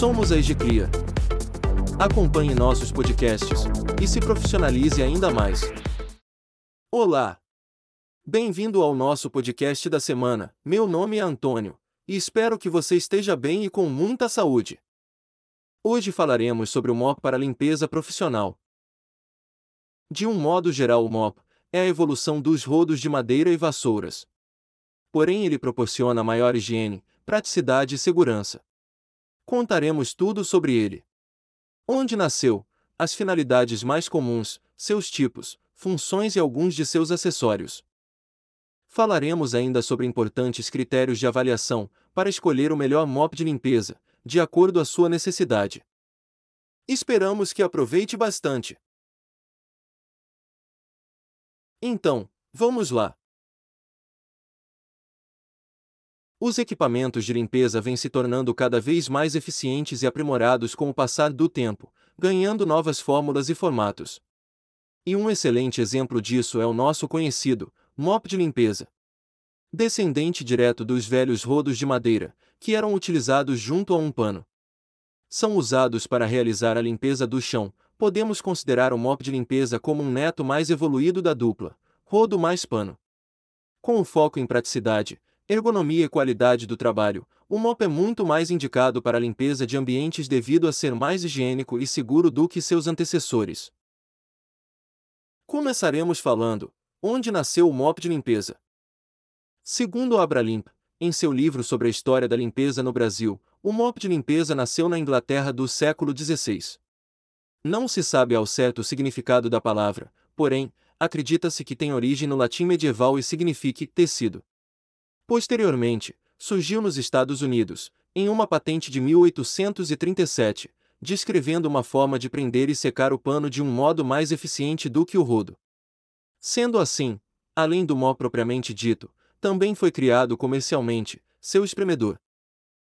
Somos a Egicria. Acompanhe nossos podcasts e se profissionalize ainda mais. Olá! Bem-vindo ao nosso podcast da semana. Meu nome é Antônio e espero que você esteja bem e com muita saúde. Hoje falaremos sobre o MOP para limpeza profissional. De um modo geral, o MOP é a evolução dos rodos de madeira e vassouras. Porém, ele proporciona maior higiene, praticidade e segurança. Contaremos tudo sobre ele. Onde nasceu, as finalidades mais comuns, seus tipos, funções e alguns de seus acessórios. Falaremos ainda sobre importantes critérios de avaliação para escolher o melhor mop de limpeza, de acordo à sua necessidade. Esperamos que aproveite bastante. Então, vamos lá. Os equipamentos de limpeza vêm se tornando cada vez mais eficientes e aprimorados com o passar do tempo, ganhando novas fórmulas e formatos. E um excelente exemplo disso é o nosso conhecido mop de limpeza. Descendente direto dos velhos rodos de madeira, que eram utilizados junto a um pano. São usados para realizar a limpeza do chão, podemos considerar o mop de limpeza como um neto mais evoluído da dupla, rodo mais pano. Com o foco em praticidade, ergonomia e qualidade do trabalho, o mop é muito mais indicado para a limpeza de ambientes devido a ser mais higiênico e seguro do que seus antecessores. Começaremos falando Onde nasceu o mop de limpeza? Segundo Abralimp, em seu livro sobre a história da limpeza no Brasil, o mop de limpeza nasceu na Inglaterra do século XVI. Não se sabe ao certo o significado da palavra, porém, acredita-se que tem origem no latim medieval e signifique tecido. Posteriormente, surgiu nos Estados Unidos, em uma patente de 1837, descrevendo uma forma de prender e secar o pano de um modo mais eficiente do que o rodo. Sendo assim, além do mó propriamente dito, também foi criado comercialmente seu espremedor.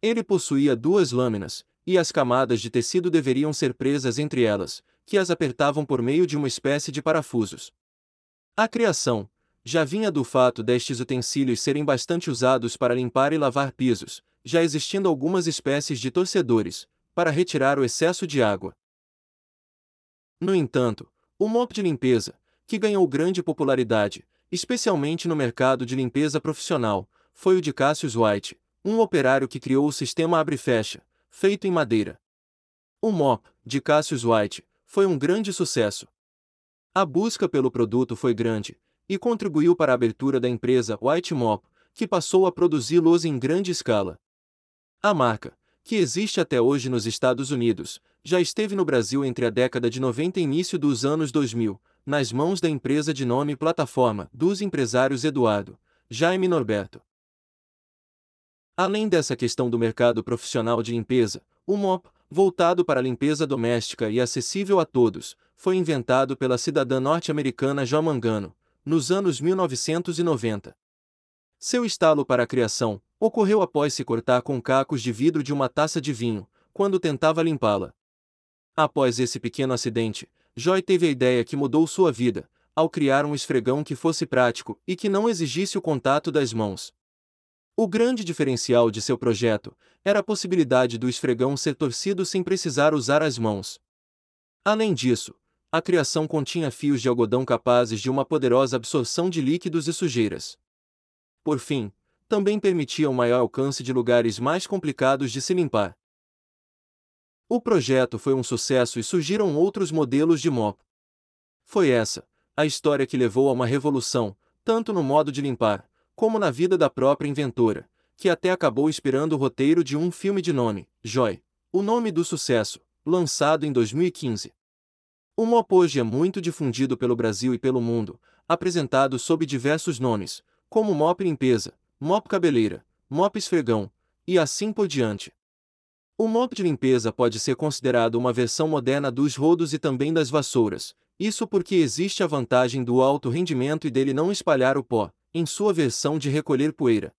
Ele possuía duas lâminas, e as camadas de tecido deveriam ser presas entre elas, que as apertavam por meio de uma espécie de parafusos. A criação já vinha do fato destes utensílios serem bastante usados para limpar e lavar pisos, já existindo algumas espécies de torcedores, para retirar o excesso de água. No entanto, o mop de limpeza, que ganhou grande popularidade, especialmente no mercado de limpeza profissional, foi o de Cassius White, um operário que criou o sistema abre-fecha, feito em madeira. O mop, de Cassius White, foi um grande sucesso. A busca pelo produto foi grande, e contribuiu para a abertura da empresa White Mop, que passou a produzi-los em grande escala. A marca, que existe até hoje nos Estados Unidos, já esteve no Brasil entre a década de 90 e início dos anos 2000, nas mãos da empresa de nome Plataforma, dos empresários Eduardo, Jaime Norberto. Além dessa questão do mercado profissional de limpeza, o MOP, voltado para a limpeza doméstica e acessível a todos, foi inventado pela cidadã norte-americana Jo Mangano, nos anos 1990. Seu estalo para a criação ocorreu após se cortar com cacos de vidro de uma taça de vinho, quando tentava limpá-la. Após esse pequeno acidente, Joy teve a ideia que mudou sua vida, ao criar um esfregão que fosse prático e que não exigisse o contato das mãos. O grande diferencial de seu projeto era a possibilidade do esfregão ser torcido sem precisar usar as mãos. Além disso, a criação continha fios de algodão capazes de uma poderosa absorção de líquidos e sujeiras. Por fim, também permitia um maior alcance de lugares mais complicados de se limpar. O projeto foi um sucesso e surgiram outros modelos de mop. Foi essa a história que levou a uma revolução, tanto no modo de limpar, como na vida da própria inventora, que até acabou inspirando o roteiro de um filme de nome, Joy, o nome do sucesso, lançado em 2015. O mop hoje é muito difundido pelo Brasil e pelo mundo, apresentado sob diversos nomes, como mop limpeza, mop cabeleira, mop esfregão, e assim por diante. O mop de limpeza pode ser considerado uma versão moderna dos rodos e também das vassouras, isso porque existe a vantagem do alto rendimento e dele não espalhar o pó, em sua versão de recolher poeira.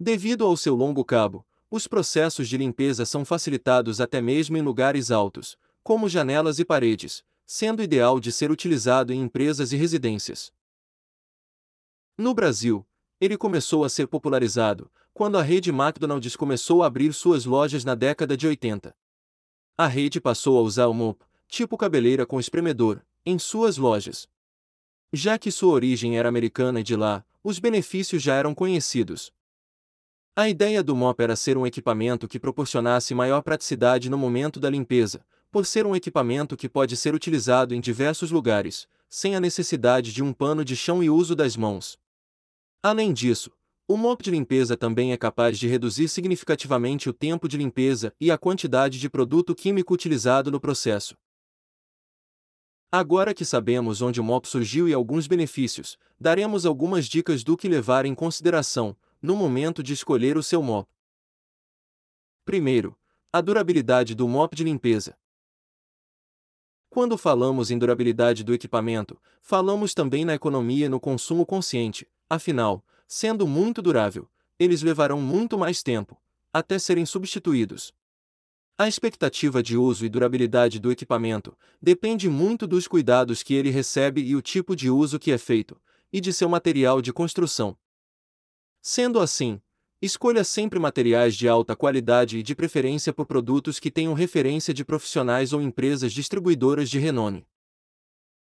Devido ao seu longo cabo, os processos de limpeza são facilitados até mesmo em lugares altos, como janelas e paredes, sendo ideal de ser utilizado em empresas e residências. No Brasil, ele começou a ser popularizado, quando a rede McDonald's começou a abrir suas lojas na década de 80. A rede passou a usar o mop, tipo cabeleira com espremedor, em suas lojas. Já que sua origem era americana e de lá, os benefícios já eram conhecidos. A ideia do mop era ser um equipamento que proporcionasse maior praticidade no momento da limpeza, por ser um equipamento que pode ser utilizado em diversos lugares, sem a necessidade de um pano de chão e uso das mãos. Além disso, o mop de limpeza também é capaz de reduzir significativamente o tempo de limpeza e a quantidade de produto químico utilizado no processo. Agora que sabemos onde o mop surgiu e alguns benefícios, daremos algumas dicas do que levar em consideração no momento de escolher o seu mop. Primeiro, a durabilidade do mop de limpeza. Quando falamos em durabilidade do equipamento, falamos também na economia e no consumo consciente, afinal, sendo muito durável, eles levarão muito mais tempo, até serem substituídos. A expectativa de uso e durabilidade do equipamento depende muito dos cuidados que ele recebe e o tipo de uso que é feito, e de seu material de construção. Sendo assim, Escolha sempre materiais de alta qualidade e de preferência por produtos que tenham referência de profissionais ou empresas distribuidoras de renome.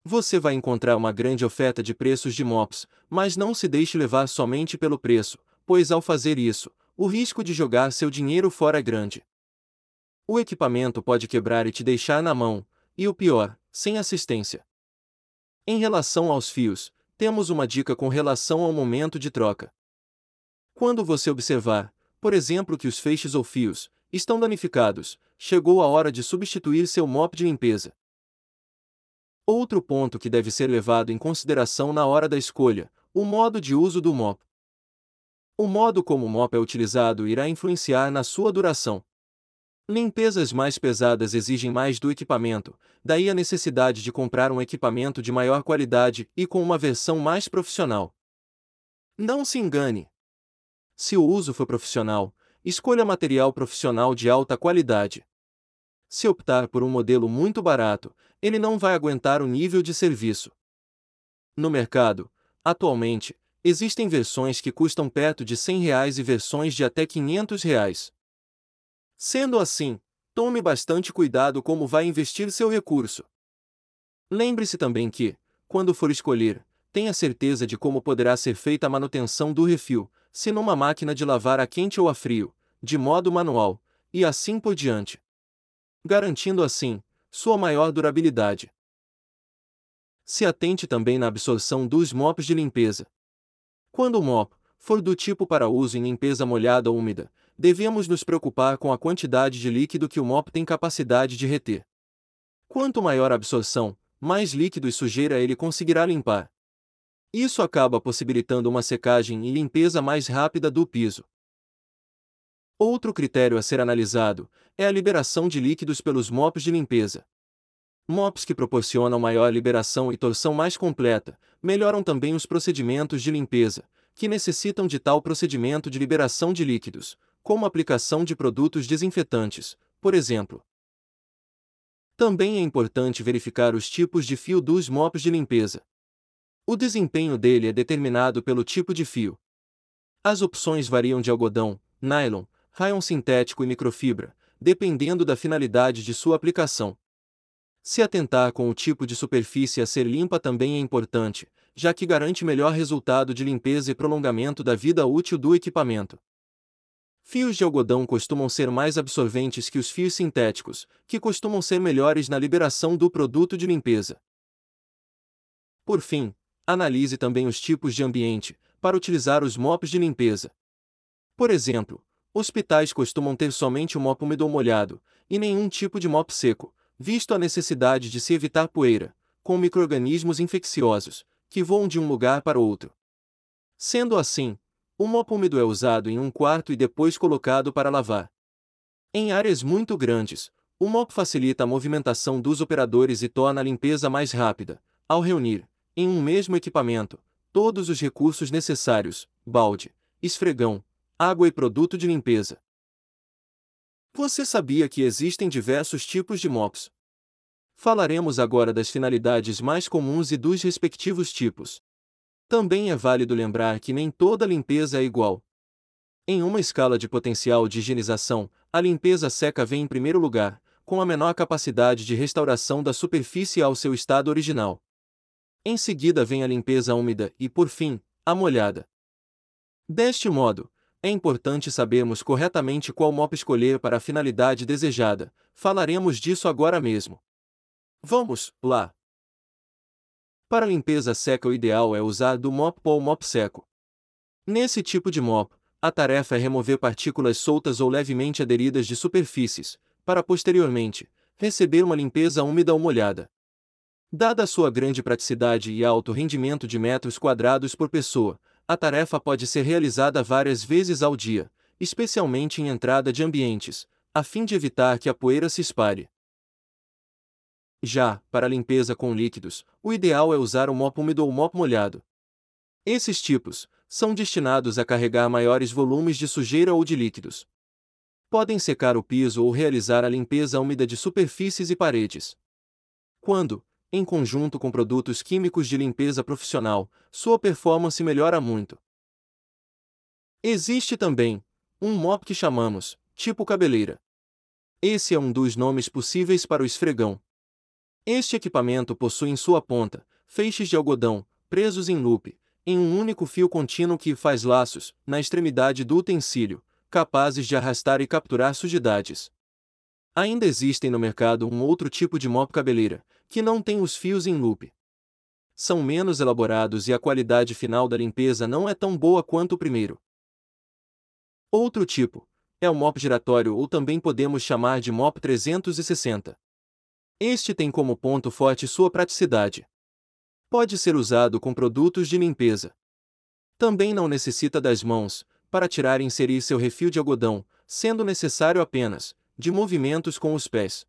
Você vai encontrar uma grande oferta de preços de mops, mas não se deixe levar somente pelo preço, pois ao fazer isso, o risco de jogar seu dinheiro fora é grande. O equipamento pode quebrar e te deixar na mão, e o pior, sem assistência. Em relação aos fios, temos uma dica com relação ao momento de troca. Quando você observar, por exemplo, que os feixes ou fios estão danificados, chegou a hora de substituir seu mop de limpeza. Outro ponto que deve ser levado em consideração na hora da escolha: o modo de uso do mop. O modo como o mop é utilizado irá influenciar na sua duração. Limpezas mais pesadas exigem mais do equipamento, daí a necessidade de comprar um equipamento de maior qualidade e com uma versão mais profissional. Não se engane! Se o uso for profissional, escolha material profissional de alta qualidade. Se optar por um modelo muito barato, ele não vai aguentar o nível de serviço. No mercado, atualmente, existem versões que custam perto de 100 reais e versões de até 500 reais. Sendo assim, tome bastante cuidado como vai investir seu recurso. Lembre-se também que, quando for escolher, tenha certeza de como poderá ser feita a manutenção do refil, se numa máquina de lavar a quente ou a frio, de modo manual, e assim por diante. Garantindo assim, sua maior durabilidade. Se atente também na absorção dos mops de limpeza. Quando o mop for do tipo para uso em limpeza molhada ou úmida, devemos nos preocupar com a quantidade de líquido que o mop tem capacidade de reter. Quanto maior a absorção, mais líquido e sujeira ele conseguirá limpar. Isso acaba possibilitando uma secagem e limpeza mais rápida do piso. Outro critério a ser analisado é a liberação de líquidos pelos mops de limpeza. Mops que proporcionam maior liberação e torção mais completa, melhoram também os procedimentos de limpeza, que necessitam de tal procedimento de liberação de líquidos, como aplicação de produtos desinfetantes, por exemplo. Também é importante verificar os tipos de fio dos mops de limpeza. O desempenho dele é determinado pelo tipo de fio. As opções variam de algodão, nylon, rayon sintético e microfibra, dependendo da finalidade de sua aplicação. Se atentar com o tipo de superfície a ser limpa também é importante, já que garante melhor resultado de limpeza e prolongamento da vida útil do equipamento. Fios de algodão costumam ser mais absorventes que os fios sintéticos, que costumam ser melhores na liberação do produto de limpeza. Por fim, Analise também os tipos de ambiente, para utilizar os mops de limpeza. Por exemplo, hospitais costumam ter somente um mop úmido ou molhado, e nenhum tipo de mop seco, visto a necessidade de se evitar poeira, com microrganismos infecciosos, que voam de um lugar para outro. Sendo assim, o mop úmido é usado em um quarto e depois colocado para lavar. Em áreas muito grandes, o mop facilita a movimentação dos operadores e torna a limpeza mais rápida, ao reunir, em um mesmo equipamento, todos os recursos necessários: balde, esfregão, água e produto de limpeza. Você sabia que existem diversos tipos de mops? Falaremos agora das finalidades mais comuns e dos respectivos tipos. Também é válido lembrar que nem toda limpeza é igual. Em uma escala de potencial de higienização, a limpeza seca vem em primeiro lugar, com a menor capacidade de restauração da superfície ao seu estado original. Em seguida vem a limpeza úmida e, por fim, a molhada. Deste modo, é importante sabermos corretamente qual mop escolher para a finalidade desejada. Falaremos disso agora mesmo. Vamos lá. Para limpeza seca, o ideal é usar do mop ou mop seco. Nesse tipo de mop, a tarefa é remover partículas soltas ou levemente aderidas de superfícies, para posteriormente receber uma limpeza úmida ou molhada. Dada a sua grande praticidade e alto rendimento de metros quadrados por pessoa, a tarefa pode ser realizada várias vezes ao dia, especialmente em entrada de ambientes, a fim de evitar que a poeira se espalhe. Já, para limpeza com líquidos, o ideal é usar o mop úmido ou mop molhado. Esses tipos são destinados a carregar maiores volumes de sujeira ou de líquidos. Podem secar o piso ou realizar a limpeza úmida de superfícies e paredes. Quando, em conjunto com produtos químicos de limpeza profissional, sua performance melhora muito. Existe também um mop que chamamos tipo cabeleira. Esse é um dos nomes possíveis para o esfregão. Este equipamento possui em sua ponta feixes de algodão, presos em loop, em um único fio contínuo que faz laços, na extremidade do utensílio, capazes de arrastar e capturar sujidades. Ainda existem no mercado um outro tipo de mop cabeleira, que não tem os fios em loop. São menos elaborados e a qualidade final da limpeza não é tão boa quanto o primeiro. Outro tipo é o mop giratório ou também podemos chamar de mop 360. Este tem como ponto forte sua praticidade. Pode ser usado com produtos de limpeza. Também não necessita das mãos, para tirar e inserir seu refil de algodão, sendo necessário apenas de movimentos com os pés.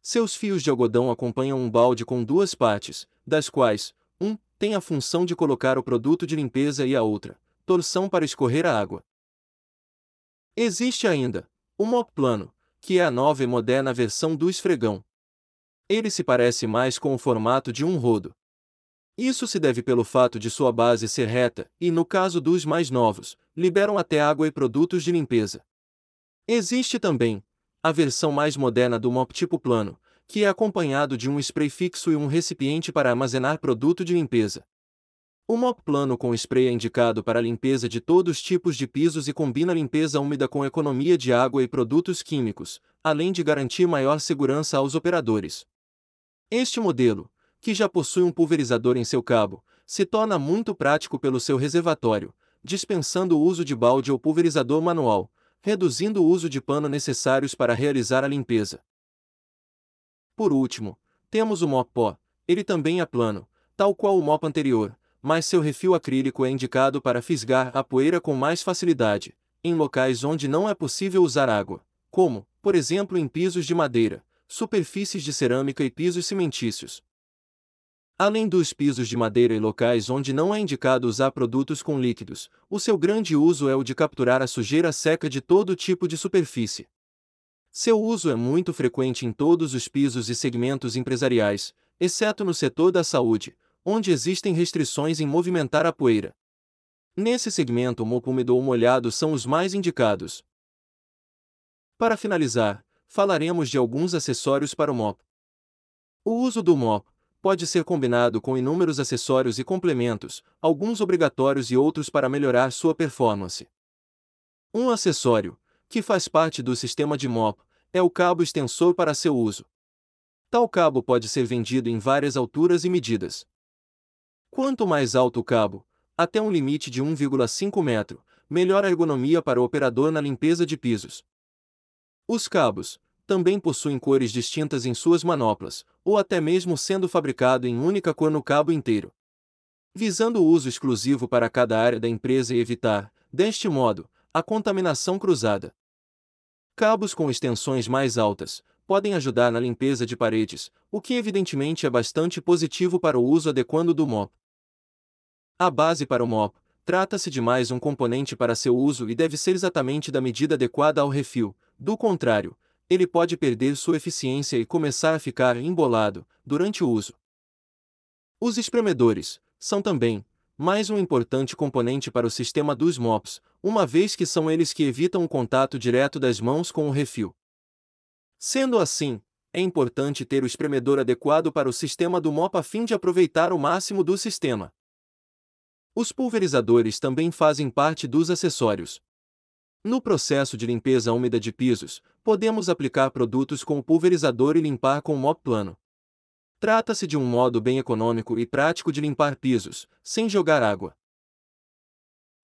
Seus fios de algodão acompanham um balde com duas partes, das quais, um, tem a função de colocar o produto de limpeza e a outra, torção para escorrer a água. Existe ainda, o mop plano, que é a nova e moderna versão do esfregão. Ele se parece mais com o formato de um rodo. Isso se deve pelo fato de sua base ser reta e, no caso dos mais novos, liberam até água e produtos de limpeza. Existe também, a versão mais moderna do mop tipo plano, que é acompanhado de um spray fixo e um recipiente para armazenar produto de limpeza. O mop plano com spray é indicado para limpeza de todos os tipos de pisos e combina limpeza úmida com economia de água e produtos químicos, além de garantir maior segurança aos operadores. Este modelo, que já possui um pulverizador em seu cabo, se torna muito prático pelo seu reservatório, dispensando o uso de balde ou pulverizador manual, reduzindo o uso de pano necessários para realizar a limpeza. Por último, temos o mop pó, ele também é plano, tal qual o mop anterior, mas seu refil acrílico é indicado para fisgar a poeira com mais facilidade, em locais onde não é possível usar água, como, por exemplo, em pisos de madeira, superfícies de cerâmica e pisos cimentícios. Além dos pisos de madeira e locais onde não é indicado usar produtos com líquidos, o seu grande uso é o de capturar a sujeira seca de todo tipo de superfície. Seu uso é muito frequente em todos os pisos e segmentos empresariais, exceto no setor da saúde, onde existem restrições em movimentar a poeira. Nesse segmento, o mop úmido ou molhado são os mais indicados. Para finalizar, falaremos de alguns acessórios para o mop. O uso do mop, pode ser combinado com inúmeros acessórios e complementos, alguns obrigatórios e outros para melhorar sua performance. Um acessório, que faz parte do sistema de MOP, é o cabo extensor para seu uso. Tal cabo pode ser vendido em várias alturas e medidas. Quanto mais alto o cabo, até um limite de 1,5 metro, melhor a ergonomia para o operador na limpeza de pisos. Os cabos, também possuem cores distintas em suas manoplas, ou até mesmo sendo fabricado em única cor no cabo inteiro. Visando o uso exclusivo para cada área da empresa e evitar, deste modo, a contaminação cruzada. Cabos com extensões mais altas podem ajudar na limpeza de paredes, o que evidentemente é bastante positivo para o uso adequado do MOP. A base para o MOP trata-se de mais um componente para seu uso e deve ser exatamente da medida adequada ao refil, do contrário, ele pode perder sua eficiência e começar a ficar embolado durante o uso. Os espremedores são também mais um importante componente para o sistema dos MOPs, uma vez que são eles que evitam o contato direto das mãos com o refil. Sendo assim, é importante ter o espremedor adequado para o sistema do mop a fim de aproveitar o máximo do sistema. Os pulverizadores também fazem parte dos acessórios. No processo de limpeza úmida de pisos, podemos aplicar produtos com pulverizador e limpar com mop plano. Trata-se de um modo bem econômico e prático de limpar pisos, sem jogar água.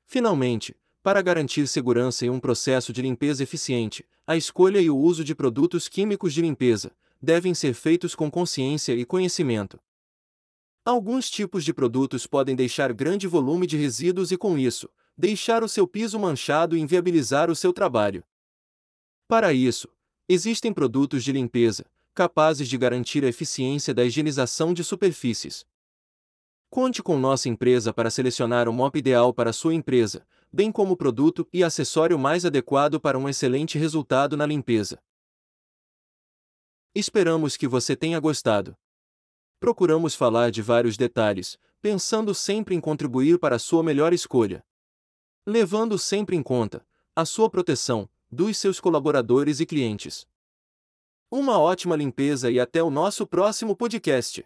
Finalmente, para garantir segurança e um processo de limpeza eficiente, a escolha e o uso de produtos químicos de limpeza devem ser feitos com consciência e conhecimento. Alguns tipos de produtos podem deixar grande volume de resíduos e, com isso, deixar o seu piso manchado e inviabilizar o seu trabalho. Para isso, existem produtos de limpeza capazes de garantir a eficiência da higienização de superfícies. Conte com nossa empresa para selecionar o MOP ideal para sua empresa, bem como o produto e acessório mais adequado para um excelente resultado na limpeza. Esperamos que você tenha gostado. Procuramos falar de vários detalhes, pensando sempre em contribuir para a sua melhor escolha. Levando sempre em conta a sua proteção, dos seus colaboradores e clientes. Uma ótima limpeza e até o nosso próximo podcast.